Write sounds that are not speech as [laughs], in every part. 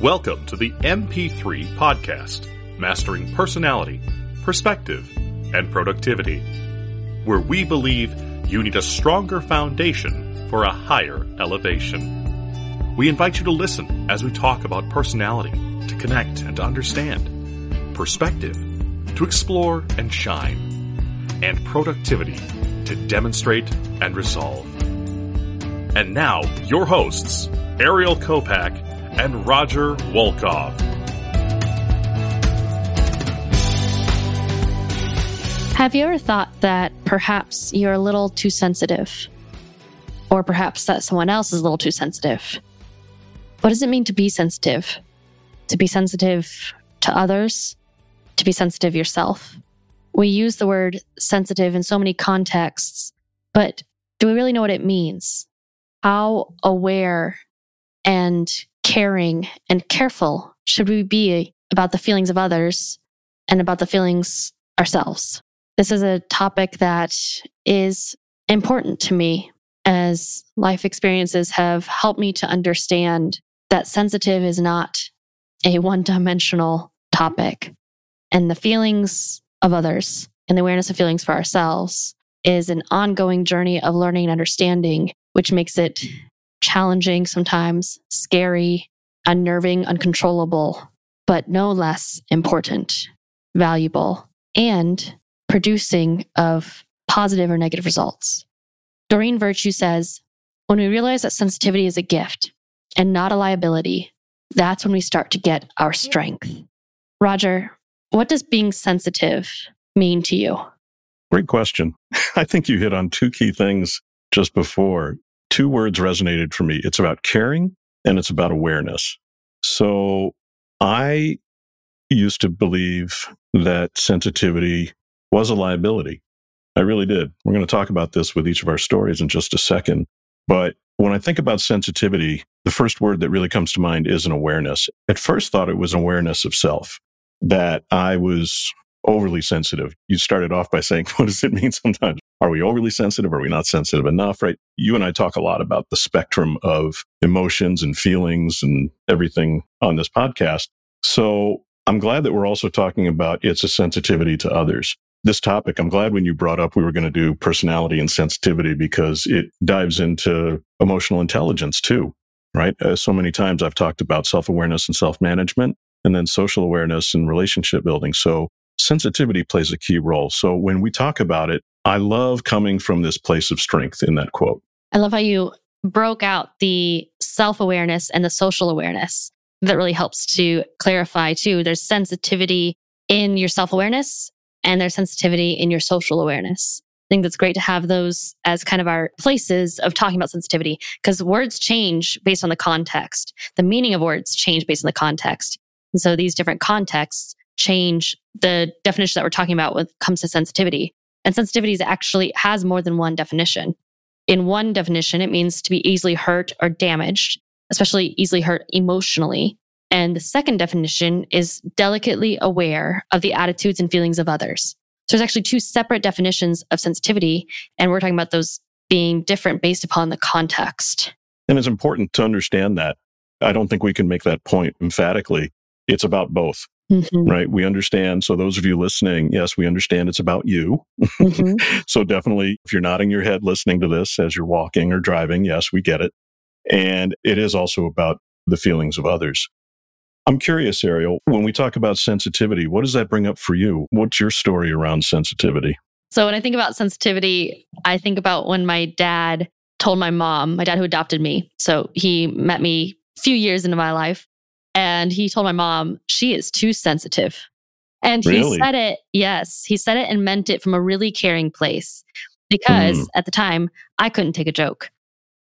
Welcome to the MP3 Podcast, Mastering Personality, Perspective, and Productivity, where we believe you need a stronger foundation for a higher elevation. We invite you to listen as we talk about personality, to connect and to understand, perspective, to explore and shine, and productivity, to demonstrate and resolve. And now, your hosts, Ariel Kopak and Roger Wolkoff. Have you ever thought that perhaps you're a little too sensitive? Or perhaps that someone else is a little too sensitive? What does it mean to be sensitive? To be sensitive to others? To be sensitive yourself? We use the word sensitive in so many contexts, but do we really know what it means? How aware and caring and careful should we be about the feelings of others and about the feelings ourselves? This is a topic that is important to me as life experiences have helped me to understand that sensitive is not a one dimensional topic. And the feelings of others and the awareness of feelings for ourselves is an ongoing journey of learning and understanding, which makes it challenging sometimes, scary, unnerving, uncontrollable, but no less important, valuable, and producing of positive or negative results. Doreen Virtue says, when we realize that sensitivity is a gift and not a liability, that's when we start to get our strength. Roger, what does being sensitive mean to you? Great question. [laughs] I think you hit on two key things just before two words resonated for me. It's about caring and it's about awareness. So I used to believe that sensitivity was a liability. I really did. We're going to talk about this with each of our stories in just a second. But when I think about sensitivity, the first word that really comes to mind is an awareness. At first thought it was awareness of self, that I was overly sensitive. You started off by saying, [laughs] what does it mean sometimes? Are we overly sensitive? Are we not sensitive enough? Right. You and I talk a lot about the spectrum of emotions and feelings and everything on this podcast. So I'm glad that we're also talking about it's a sensitivity to others. This topic, I'm glad when you brought up we were going to do personality and sensitivity because it dives into emotional intelligence too, right? Uh, so many times I've talked about self awareness and self management and then social awareness and relationship building. So sensitivity plays a key role. So when we talk about it, I love coming from this place of strength in that quote. I love how you broke out the self awareness and the social awareness. That really helps to clarify too. There's sensitivity in your self awareness and there's sensitivity in your social awareness. I think that's great to have those as kind of our places of talking about sensitivity because words change based on the context. The meaning of words change based on the context. And so these different contexts change the definition that we're talking about when it comes to sensitivity. And sensitivity actually has more than one definition. In one definition, it means to be easily hurt or damaged, especially easily hurt emotionally. And the second definition is delicately aware of the attitudes and feelings of others. So there's actually two separate definitions of sensitivity, and we're talking about those being different based upon the context. And it's important to understand that. I don't think we can make that point emphatically. It's about both. Mm-hmm. Right. We understand. So, those of you listening, yes, we understand it's about you. Mm-hmm. [laughs] so, definitely, if you're nodding your head listening to this as you're walking or driving, yes, we get it. And it is also about the feelings of others. I'm curious, Ariel, when we talk about sensitivity, what does that bring up for you? What's your story around sensitivity? So, when I think about sensitivity, I think about when my dad told my mom, my dad who adopted me. So, he met me a few years into my life and he told my mom, she is too sensitive. And really? he said it, yes, he said it and meant it from a really caring place because mm. at the time I couldn't take a joke.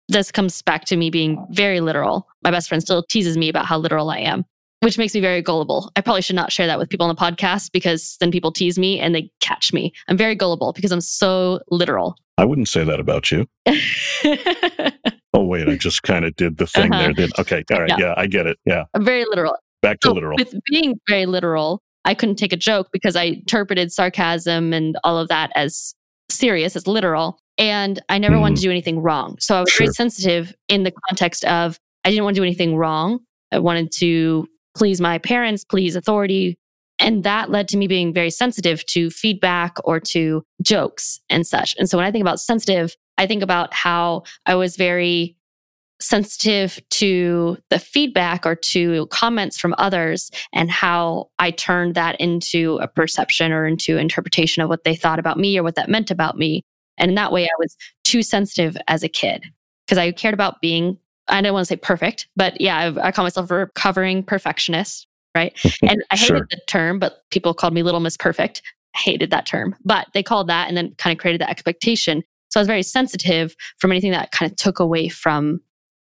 This comes back to me being very literal. My best friend still teases me about how literal I am, which makes me very gullible. I probably should not share that with people on the podcast because then people tease me and they catch me. I'm very gullible because I'm so literal. I wouldn't say that about you. [laughs] oh wait, I just kind of did the thing uh-huh. there. Did okay, all right, yeah. yeah, I get it. Yeah, I'm very literal. Back to so literal. With being very literal, I couldn't take a joke because I interpreted sarcasm and all of that as serious, as literal, and I never mm. wanted to do anything wrong. So I was sure. very sensitive in the context of I didn't want to do anything wrong, I wanted to please my parents, please authority. And that led to me being very sensitive to feedback or to jokes and such. And so when I think about sensitive, I think about how I was very sensitive to the feedback or to comments from others and how I turned that into a perception or into interpretation of what they thought about me or what that meant about me. And in that way, I was too sensitive as a kid because I cared about being, I don't want to say perfect, but yeah, I, I call myself a recovering perfectionist, right? [laughs] and I hated sure. the term, but people called me Little Miss Perfect. I hated that term, but they called that and then kind of created the expectation. I was very sensitive from anything that kind of took away from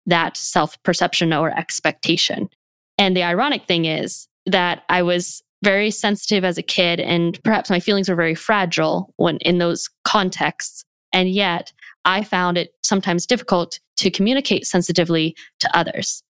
that self perception or expectation. And the ironic thing is that I was very sensitive as a kid, and perhaps my feelings were very fragile when in those contexts. And yet I found it sometimes difficult to communicate sensitively to others.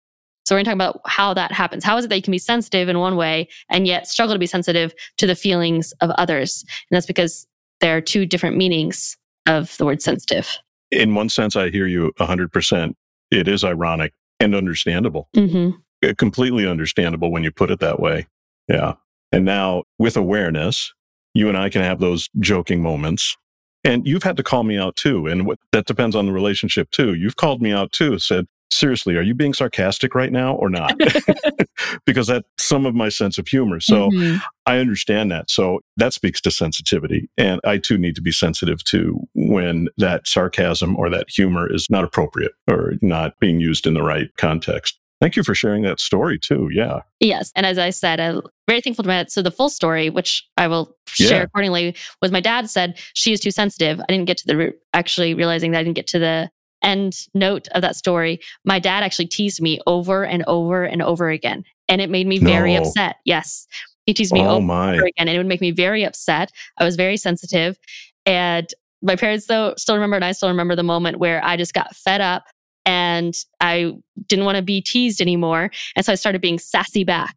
So we're going to talk about how that happens. How is it that you can be sensitive in one way and yet struggle to be sensitive to the feelings of others? And that's because there are two different meanings of the word sensitive. In one sense, I hear you 100% it is ironic and understandable. Mm-hmm. Uh, completely understandable when you put it that way. Yeah. And now with awareness, you and I can have those joking moments. And you've had to call me out too. And what, that depends on the relationship too. You've called me out too, said, seriously, are you being sarcastic right now or not? [laughs] [laughs] because that's some of my sense of humor. So mm-hmm. I understand that. So that speaks to sensitivity. And I too need to be sensitive to when that sarcasm or that humor is not appropriate or not being used in the right context. Thank you for sharing that story too. Yeah. Yes. And as I said, I'm very thankful to my dad. So the full story, which I will share yeah. accordingly, was my dad said she is too sensitive. I didn't get to the root, actually realizing that I didn't get to the end note of that story, my dad actually teased me over and over and over again. And it made me very no. upset. Yes. He teased me oh over my. and over again. And it would make me very upset. I was very sensitive. And my parents, though, still remember, and I still remember the moment where I just got fed up and I didn't want to be teased anymore. And so I started being sassy back.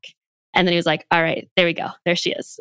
And then he was like, all right, there we go. There she is.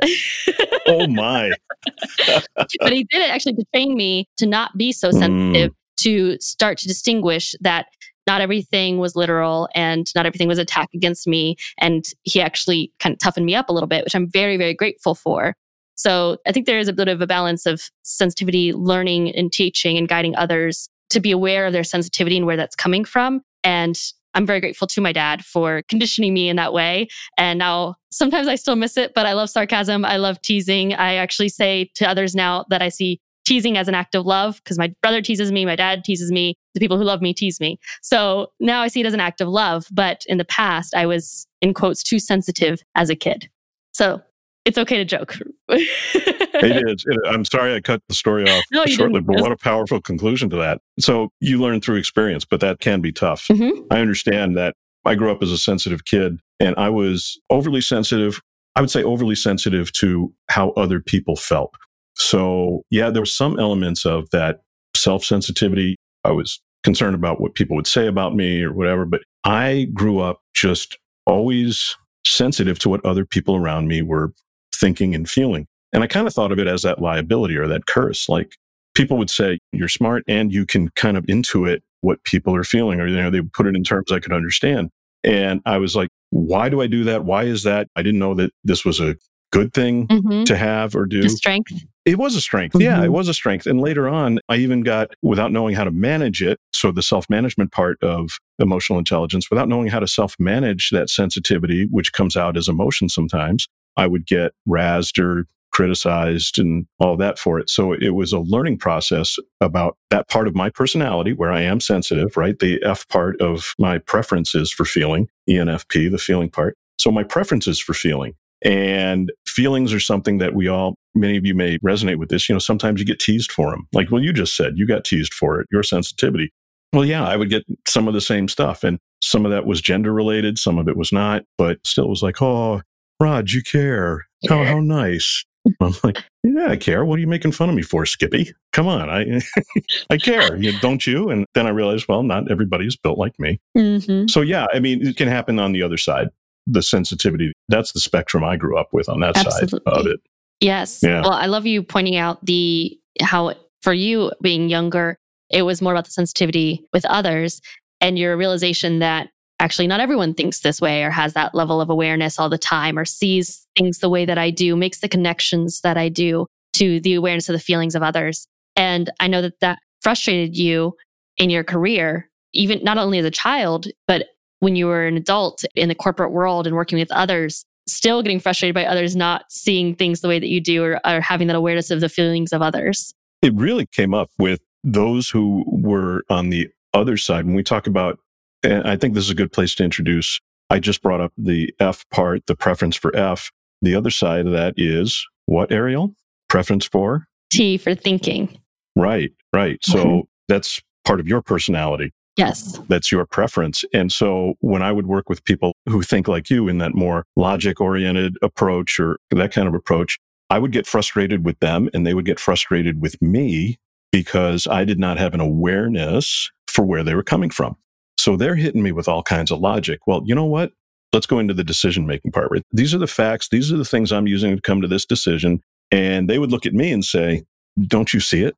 oh my. [laughs] but he did it actually to train me to not be so sensitive mm to start to distinguish that not everything was literal and not everything was attack against me. And he actually kind of toughened me up a little bit, which I'm very, very grateful for. So I think there is a bit of a balance of sensitivity, learning and teaching and guiding others to be aware of their sensitivity and where that's coming from. And I'm very grateful to my dad for conditioning me in that way. And now sometimes I still miss it, but I love sarcasm. I love teasing. I actually say to others now that I see teasing as an act of love because my brother teases me, my dad teases me, the people who love me tease me. So now I see it as an act of love. But in the past, I was, in quotes, too sensitive as a kid. So it's okay to joke. it is. I'm sorry I cut the story off no, shortly, didn't. but what a powerful conclusion to that. So you learn through experience, but that can be tough. Mm-hmm. I understand that I grew up as a sensitive kid and I was overly sensitive. I would say overly sensitive to how other people felt. So, yeah, there were some elements of that self sensitivity. I was concerned about what people would say about me or whatever, but I grew up just always sensitive to what other people around me were thinking and feeling. And I kind of thought of it as that liability or that curse. Like people would say, you're smart and you can kind of intuit what people are feeling, or, you know, they would put it in terms I could understand. And I was like, why do I do that? Why is that? I didn't know that this was a good thing mm-hmm. to have or do. The strength. It was a strength. Mm-hmm. Yeah, it was a strength. And later on, I even got, without knowing how to manage it, so the self management part of emotional intelligence, without knowing how to self manage that sensitivity, which comes out as emotion sometimes, I would get razzed or criticized and all that for it. So it was a learning process about that part of my personality where I am sensitive, right? The F part of my preferences for feeling, ENFP, the feeling part. So my preferences for feeling and feelings are something that we all, many of you may resonate with this. You know, sometimes you get teased for them. Like, well, you just said you got teased for it, your sensitivity. Well, yeah, I would get some of the same stuff. And some of that was gender related, some of it was not, but still it was like, oh, Rod, you care. How, how nice. I'm like, yeah, I care. What are you making fun of me for, Skippy? Come on, I [laughs] I care. You, don't you? And then I realized, well, not everybody's built like me. Mm-hmm. So yeah, I mean, it can happen on the other side the sensitivity. That's the spectrum I grew up with on that Absolutely. side of it. Yes. Yeah. Well, I love you pointing out the how for you being younger, it was more about the sensitivity with others and your realization that actually, not everyone thinks this way or has that level of awareness all the time or sees things the way that I do, makes the connections that I do to the awareness of the feelings of others. And I know that that frustrated you in your career, even not only as a child, but when you were an adult in the corporate world and working with others, still getting frustrated by others not seeing things the way that you do or, or having that awareness of the feelings of others. It really came up with those who were on the other side. When we talk about, and I think this is a good place to introduce, I just brought up the F part, the preference for F. The other side of that is what, Ariel? Preference for? T for thinking. Right, right. So mm-hmm. that's part of your personality. Yes. That's your preference. And so when I would work with people who think like you in that more logic oriented approach or that kind of approach, I would get frustrated with them and they would get frustrated with me because I did not have an awareness for where they were coming from. So they're hitting me with all kinds of logic. Well, you know what? Let's go into the decision making part. Right? These are the facts. These are the things I'm using to come to this decision. And they would look at me and say, Don't you see it?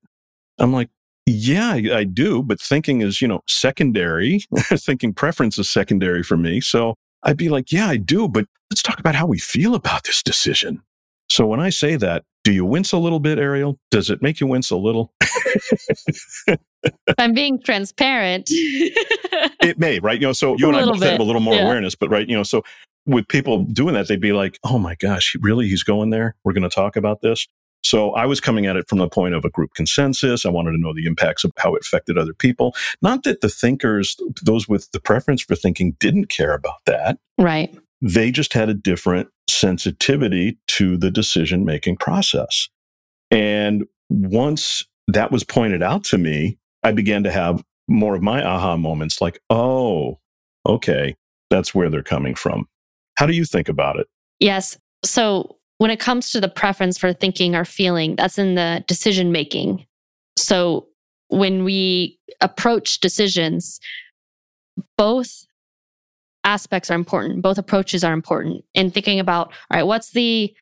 I'm like, yeah, I do, but thinking is, you know, secondary. [laughs] thinking preference is secondary for me. So I'd be like, yeah, I do, but let's talk about how we feel about this decision. So when I say that, do you wince a little bit, Ariel? Does it make you wince a little? I'm being transparent. [laughs] it may, right? You know, so [laughs] you a and I both bit. have a little more yeah. awareness, but right, you know, so with people doing that, they'd be like, oh my gosh, really? He's going there? We're going to talk about this. So I was coming at it from the point of a group consensus. I wanted to know the impacts of how it affected other people. Not that the thinkers, those with the preference for thinking, didn't care about that. Right. They just had a different sensitivity to the decision making process. And once that was pointed out to me, I began to have more of my aha moments like, oh, okay, that's where they're coming from. How do you think about it? Yes. So when it comes to the preference for thinking or feeling, that's in the decision making. So when we approach decisions, both aspects are important, both approaches are important in thinking about, all right, what's the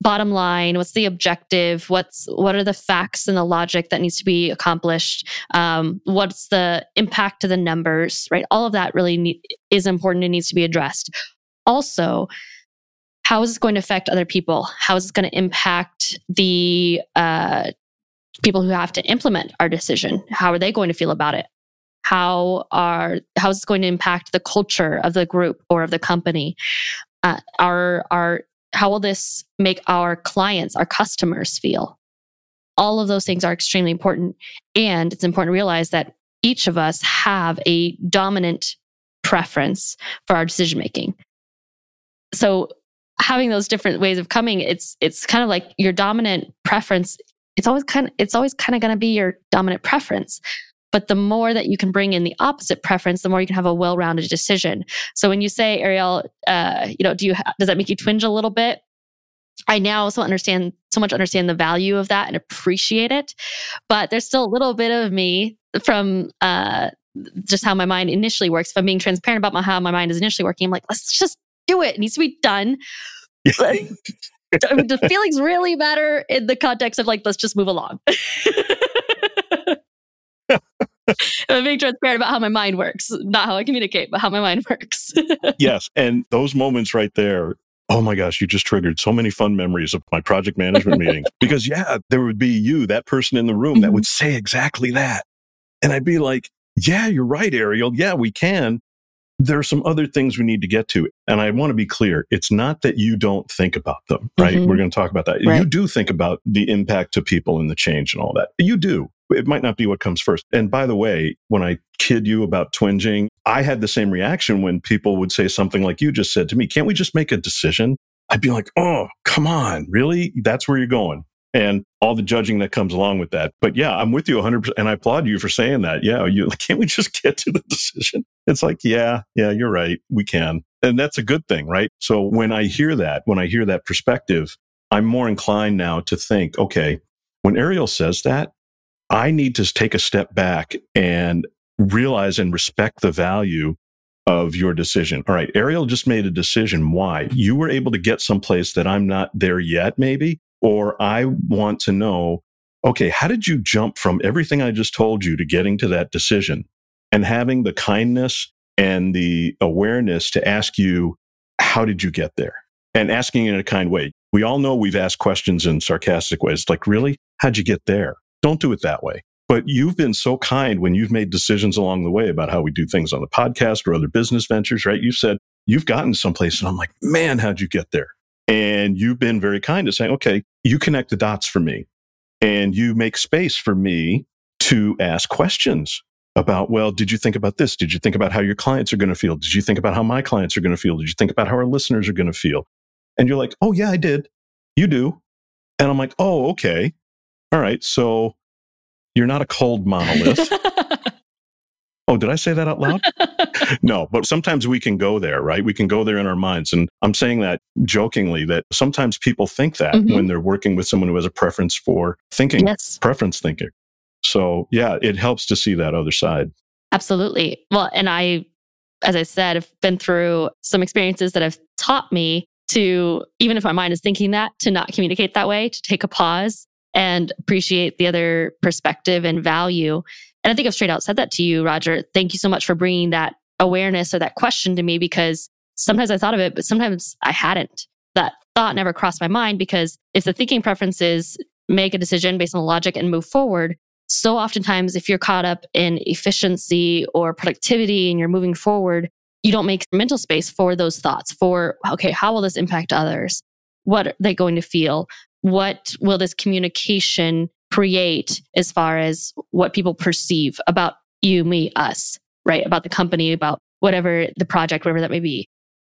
bottom line? What's the objective? What's what are the facts and the logic that needs to be accomplished? Um, what's the impact to the numbers right? All of that really is important and needs to be addressed. Also how is this going to affect other people? How is this going to impact the uh, people who have to implement our decision? How are they going to feel about it? How are how is this going to impact the culture of the group or of the company? Uh, our our how will this make our clients, our customers feel? All of those things are extremely important, and it's important to realize that each of us have a dominant preference for our decision making. So having those different ways of coming, it's it's kind of like your dominant preference. It's always kind of it's always kind of going to be your dominant preference. But the more that you can bring in the opposite preference, the more you can have a well-rounded decision. So when you say, Ariel, uh, you know, do you does that make you twinge a little bit? I now also understand so much understand the value of that and appreciate it. But there's still a little bit of me from uh, just how my mind initially works. If I'm being transparent about my, how my mind is initially working, I'm like, let's just do it. It needs to be done. [laughs] The feelings really matter in the context of like, let's just move along. [laughs] I'm being transparent about how my mind works, not how I communicate, but how my mind works. [laughs] yes. And those moments right there, oh my gosh, you just triggered so many fun memories of my project management meetings. Because, yeah, there would be you, that person in the room mm-hmm. that would say exactly that. And I'd be like, yeah, you're right, Ariel. Yeah, we can there are some other things we need to get to. And I want to be clear. It's not that you don't think about them, right? Mm-hmm. We're going to talk about that. Right. You do think about the impact to people and the change and all that. You do. It might not be what comes first. And by the way, when I kid you about twinging, I had the same reaction when people would say something like you just said to me, can't we just make a decision? I'd be like, oh, come on, really? That's where you're going and all the judging that comes along with that. But yeah, I'm with you 100%. And I applaud you for saying that. Yeah, you [laughs] can't we just get to the decision? It's like, yeah, yeah, you're right. We can. And that's a good thing, right? So when I hear that, when I hear that perspective, I'm more inclined now to think, okay, when Ariel says that, I need to take a step back and realize and respect the value of your decision. All right, Ariel just made a decision. Why? You were able to get someplace that I'm not there yet, maybe. Or I want to know, okay, how did you jump from everything I just told you to getting to that decision and having the kindness and the awareness to ask you, how did you get there? And asking in a kind way. We all know we've asked questions in sarcastic ways, like, really? How'd you get there? Don't do it that way. But you've been so kind when you've made decisions along the way about how we do things on the podcast or other business ventures, right? You've said you've gotten someplace and I'm like, man, how'd you get there? And you've been very kind to saying, okay, you connect the dots for me and you make space for me to ask questions about, well, did you think about this? Did you think about how your clients are going to feel? Did you think about how my clients are going to feel? Did you think about how our listeners are going to feel? And you're like, oh, yeah, I did. You do. And I'm like, oh, okay. All right. So you're not a cold monolith. [laughs] oh, did I say that out loud? [laughs] no, but sometimes we can go there, right? We can go there in our minds. And I'm saying that jokingly that sometimes people think that mm-hmm. when they're working with someone who has a preference for thinking, yes. preference thinking. So, yeah, it helps to see that other side. Absolutely. Well, and I, as I said, have been through some experiences that have taught me to, even if my mind is thinking that, to not communicate that way, to take a pause and appreciate the other perspective and value. And I think I've straight out said that to you, Roger. Thank you so much for bringing that awareness or that question to me because sometimes I thought of it, but sometimes I hadn't. That thought never crossed my mind because if the thinking preference is make a decision based on logic and move forward, so oftentimes if you're caught up in efficiency or productivity and you're moving forward, you don't make mental space for those thoughts for, okay, how will this impact others? What are they going to feel? What will this communication create as far as what people perceive about you, me, us, right? About the company, about whatever the project, whatever that may be.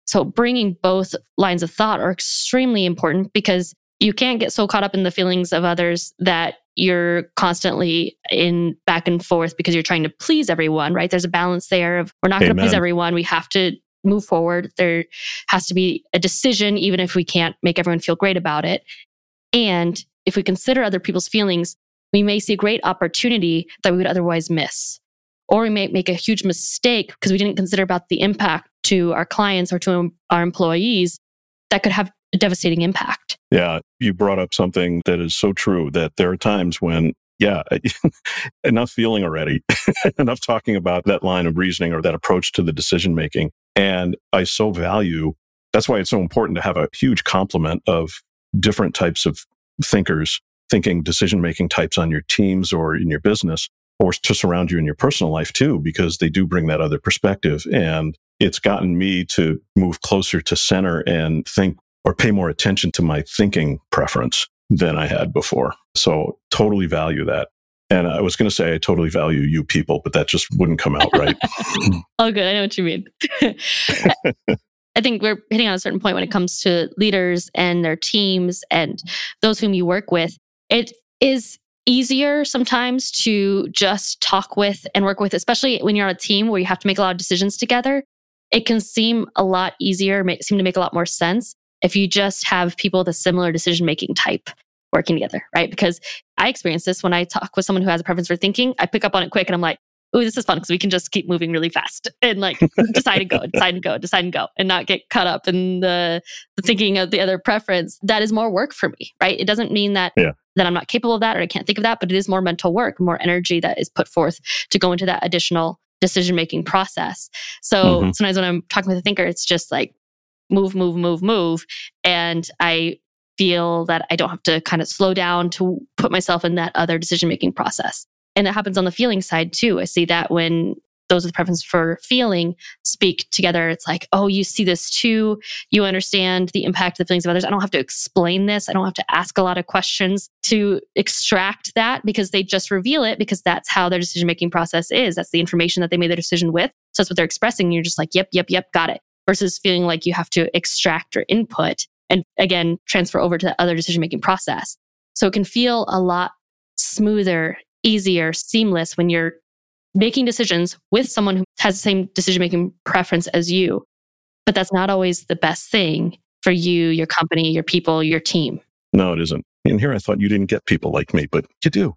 So bringing both lines of thought are extremely important because you can't get so caught up in the feelings of others that you're constantly in back and forth because you're trying to please everyone, right? There's a balance there of we're not going to please everyone. We have to move forward. There has to be a decision, even if we can't make everyone feel great about it. And if we consider other people's feelings, we may see a great opportunity that we would otherwise miss. Or we may make a huge mistake because we didn't consider about the impact to our clients or to our employees that could have a devastating impact. Yeah, you brought up something that is so true that there are times when, yeah, [laughs] enough feeling already, [laughs] enough talking about that line of reasoning or that approach to the decision making. And I so value that's why it's so important to have a huge complement of different types of thinkers, thinking decision making types on your teams or in your business or to surround you in your personal life too, because they do bring that other perspective. And it's gotten me to move closer to center and think or pay more attention to my thinking preference than I had before. So totally value that. And I was going to say I totally value you people, but that just wouldn't come out right. [laughs] oh, good. I know what you mean. [laughs] I think we're hitting on a certain point when it comes to leaders and their teams and those whom you work with. It is easier sometimes to just talk with and work with, especially when you're on a team where you have to make a lot of decisions together. It can seem a lot easier, seem to make a lot more sense if you just have people with a similar decision making type working together, right? Because I experience this when I talk with someone who has a preference for thinking, I pick up on it quick and I'm like, oh, this is fun because we can just keep moving really fast and like decide and go, [laughs] decide and go, decide and go, and not get caught up in the, the thinking of the other preference. That is more work for me, right? It doesn't mean that yeah. that I'm not capable of that or I can't think of that, but it is more mental work, more energy that is put forth to go into that additional decision making process. So mm-hmm. sometimes when I'm talking with a thinker, it's just like move, move, move, move. And I feel that I don't have to kind of slow down to put myself in that other decision making process. And it happens on the feeling side too. I see that when those with preference for feeling speak together, it's like, oh, you see this too. You understand the impact of the feelings of others. I don't have to explain this. I don't have to ask a lot of questions to extract that because they just reveal it because that's how their decision making process is. That's the information that they made their decision with. So that's what they're expressing. You're just like, yep, yep, yep, got it versus feeling like you have to extract or input and again, transfer over to the other decision making process. So it can feel a lot smoother, easier, seamless when you're making decisions with someone who has the same decision making preference as you. But that's not always the best thing for you, your company, your people, your team. No, it isn't. And here I thought you didn't get people like me, but you do.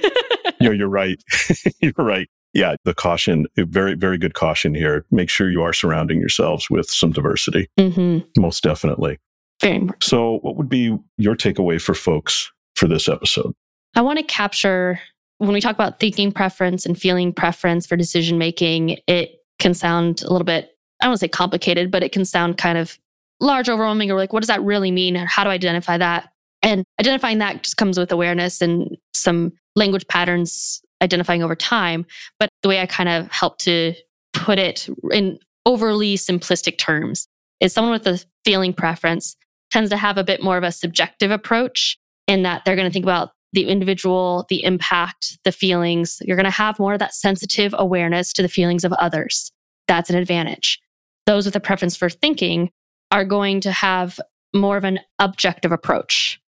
[laughs] you're, you're right. [laughs] you're right yeah, the caution, very, very good caution here. Make sure you are surrounding yourselves with some diversity. Mm-hmm. Most definitely. Very important. So, what would be your takeaway for folks for this episode? I want to capture when we talk about thinking preference and feeling preference for decision making, it can sound a little bit, I don't want to say complicated, but it can sound kind of large, overwhelming, or like, what does that really mean? How do I identify that? And identifying that just comes with awareness and some language patterns identifying over time. But the way I kind of help to put it in overly simplistic terms is someone with a feeling preference tends to have a bit more of a subjective approach in that they're going to think about the individual, the impact, the feelings. You're going to have more of that sensitive awareness to the feelings of others. That's an advantage. Those with a preference for thinking are going to have more of an objective approach.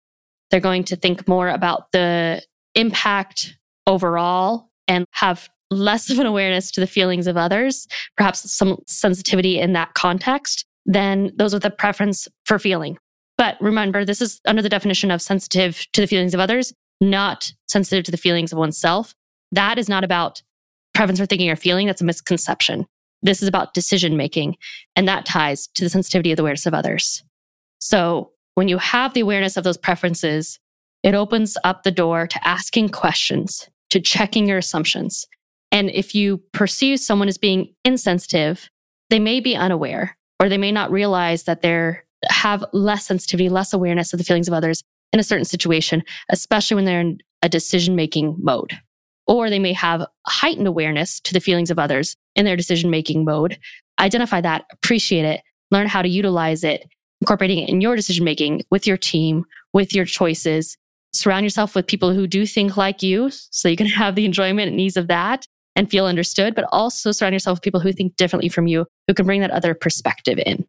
They're going to think more about the impact overall and have less of an awareness to the feelings of others, perhaps some sensitivity in that context than those with a preference for feeling. But remember, this is under the definition of sensitive to the feelings of others, not sensitive to the feelings of oneself. That is not about preference for thinking or feeling. That's a misconception. This is about decision making, and that ties to the sensitivity of the awareness of others. So when you have the awareness of those preferences, it opens up the door to asking questions, to checking your assumptions. And if you perceive someone as being insensitive, they may be unaware or they may not realize that they're have less sensitivity, less awareness of the feelings of others in a certain situation, especially when they're in a decision making mode. Or they may have heightened awareness to the feelings of others in their decision making mode. Identify that, appreciate it, learn how to utilize it, incorporating it in your decision making with your team, with your choices. Surround yourself with people who do think like you so you can [laughs] have the enjoyment and ease of that and feel understood, but also surround yourself with people who think differently from you, who can bring that other perspective in.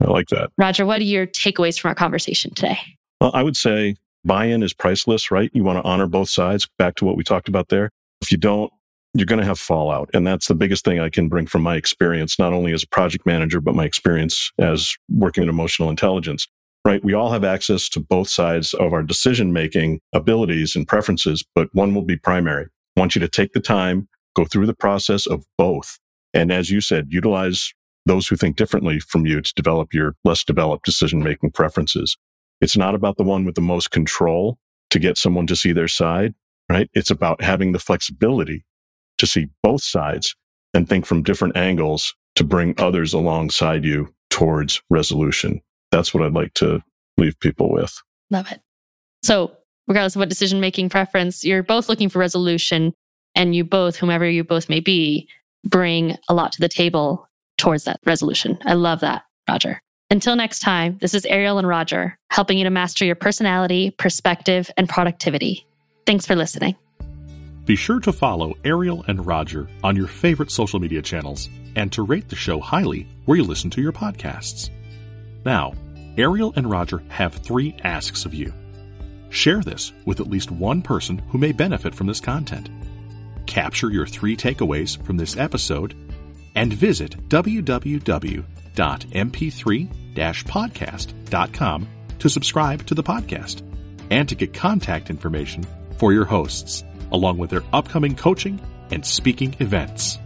I like that. Roger, what are your takeaways from our conversation today? Well, I would say buy in is priceless, right? You want to honor both sides, back to what we talked about there. If you don't, you're going to have fallout. And that's the biggest thing I can bring from my experience, not only as a project manager, but my experience as working in emotional intelligence, right? We all have access to both sides of our decision making abilities and preferences, but one will be primary. I want you to take the time, go through the process of both. And as you said, utilize those who think differently from you to develop your less developed decision making preferences. It's not about the one with the most control to get someone to see their side, right? It's about having the flexibility to see both sides and think from different angles to bring others alongside you towards resolution. That's what I'd like to leave people with. Love it. So, regardless of what decision making preference, you're both looking for resolution, and you both, whomever you both may be, bring a lot to the table towards that resolution. I love that, Roger. Until next time, this is Ariel and Roger helping you to master your personality, perspective, and productivity. Thanks for listening. Be sure to follow Ariel and Roger on your favorite social media channels and to rate the show highly where you listen to your podcasts. Now, Ariel and Roger have three asks of you. Share this with at least one person who may benefit from this content. Capture your three takeaways from this episode and visit www.mp3-podcast.com to subscribe to the podcast and to get contact information for your hosts along with their upcoming coaching and speaking events.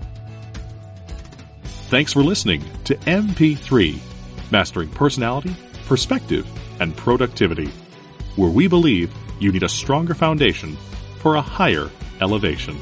Thanks for listening to MP3, Mastering Personality, Perspective, and Productivity, where we believe you need a stronger foundation for a higher elevation.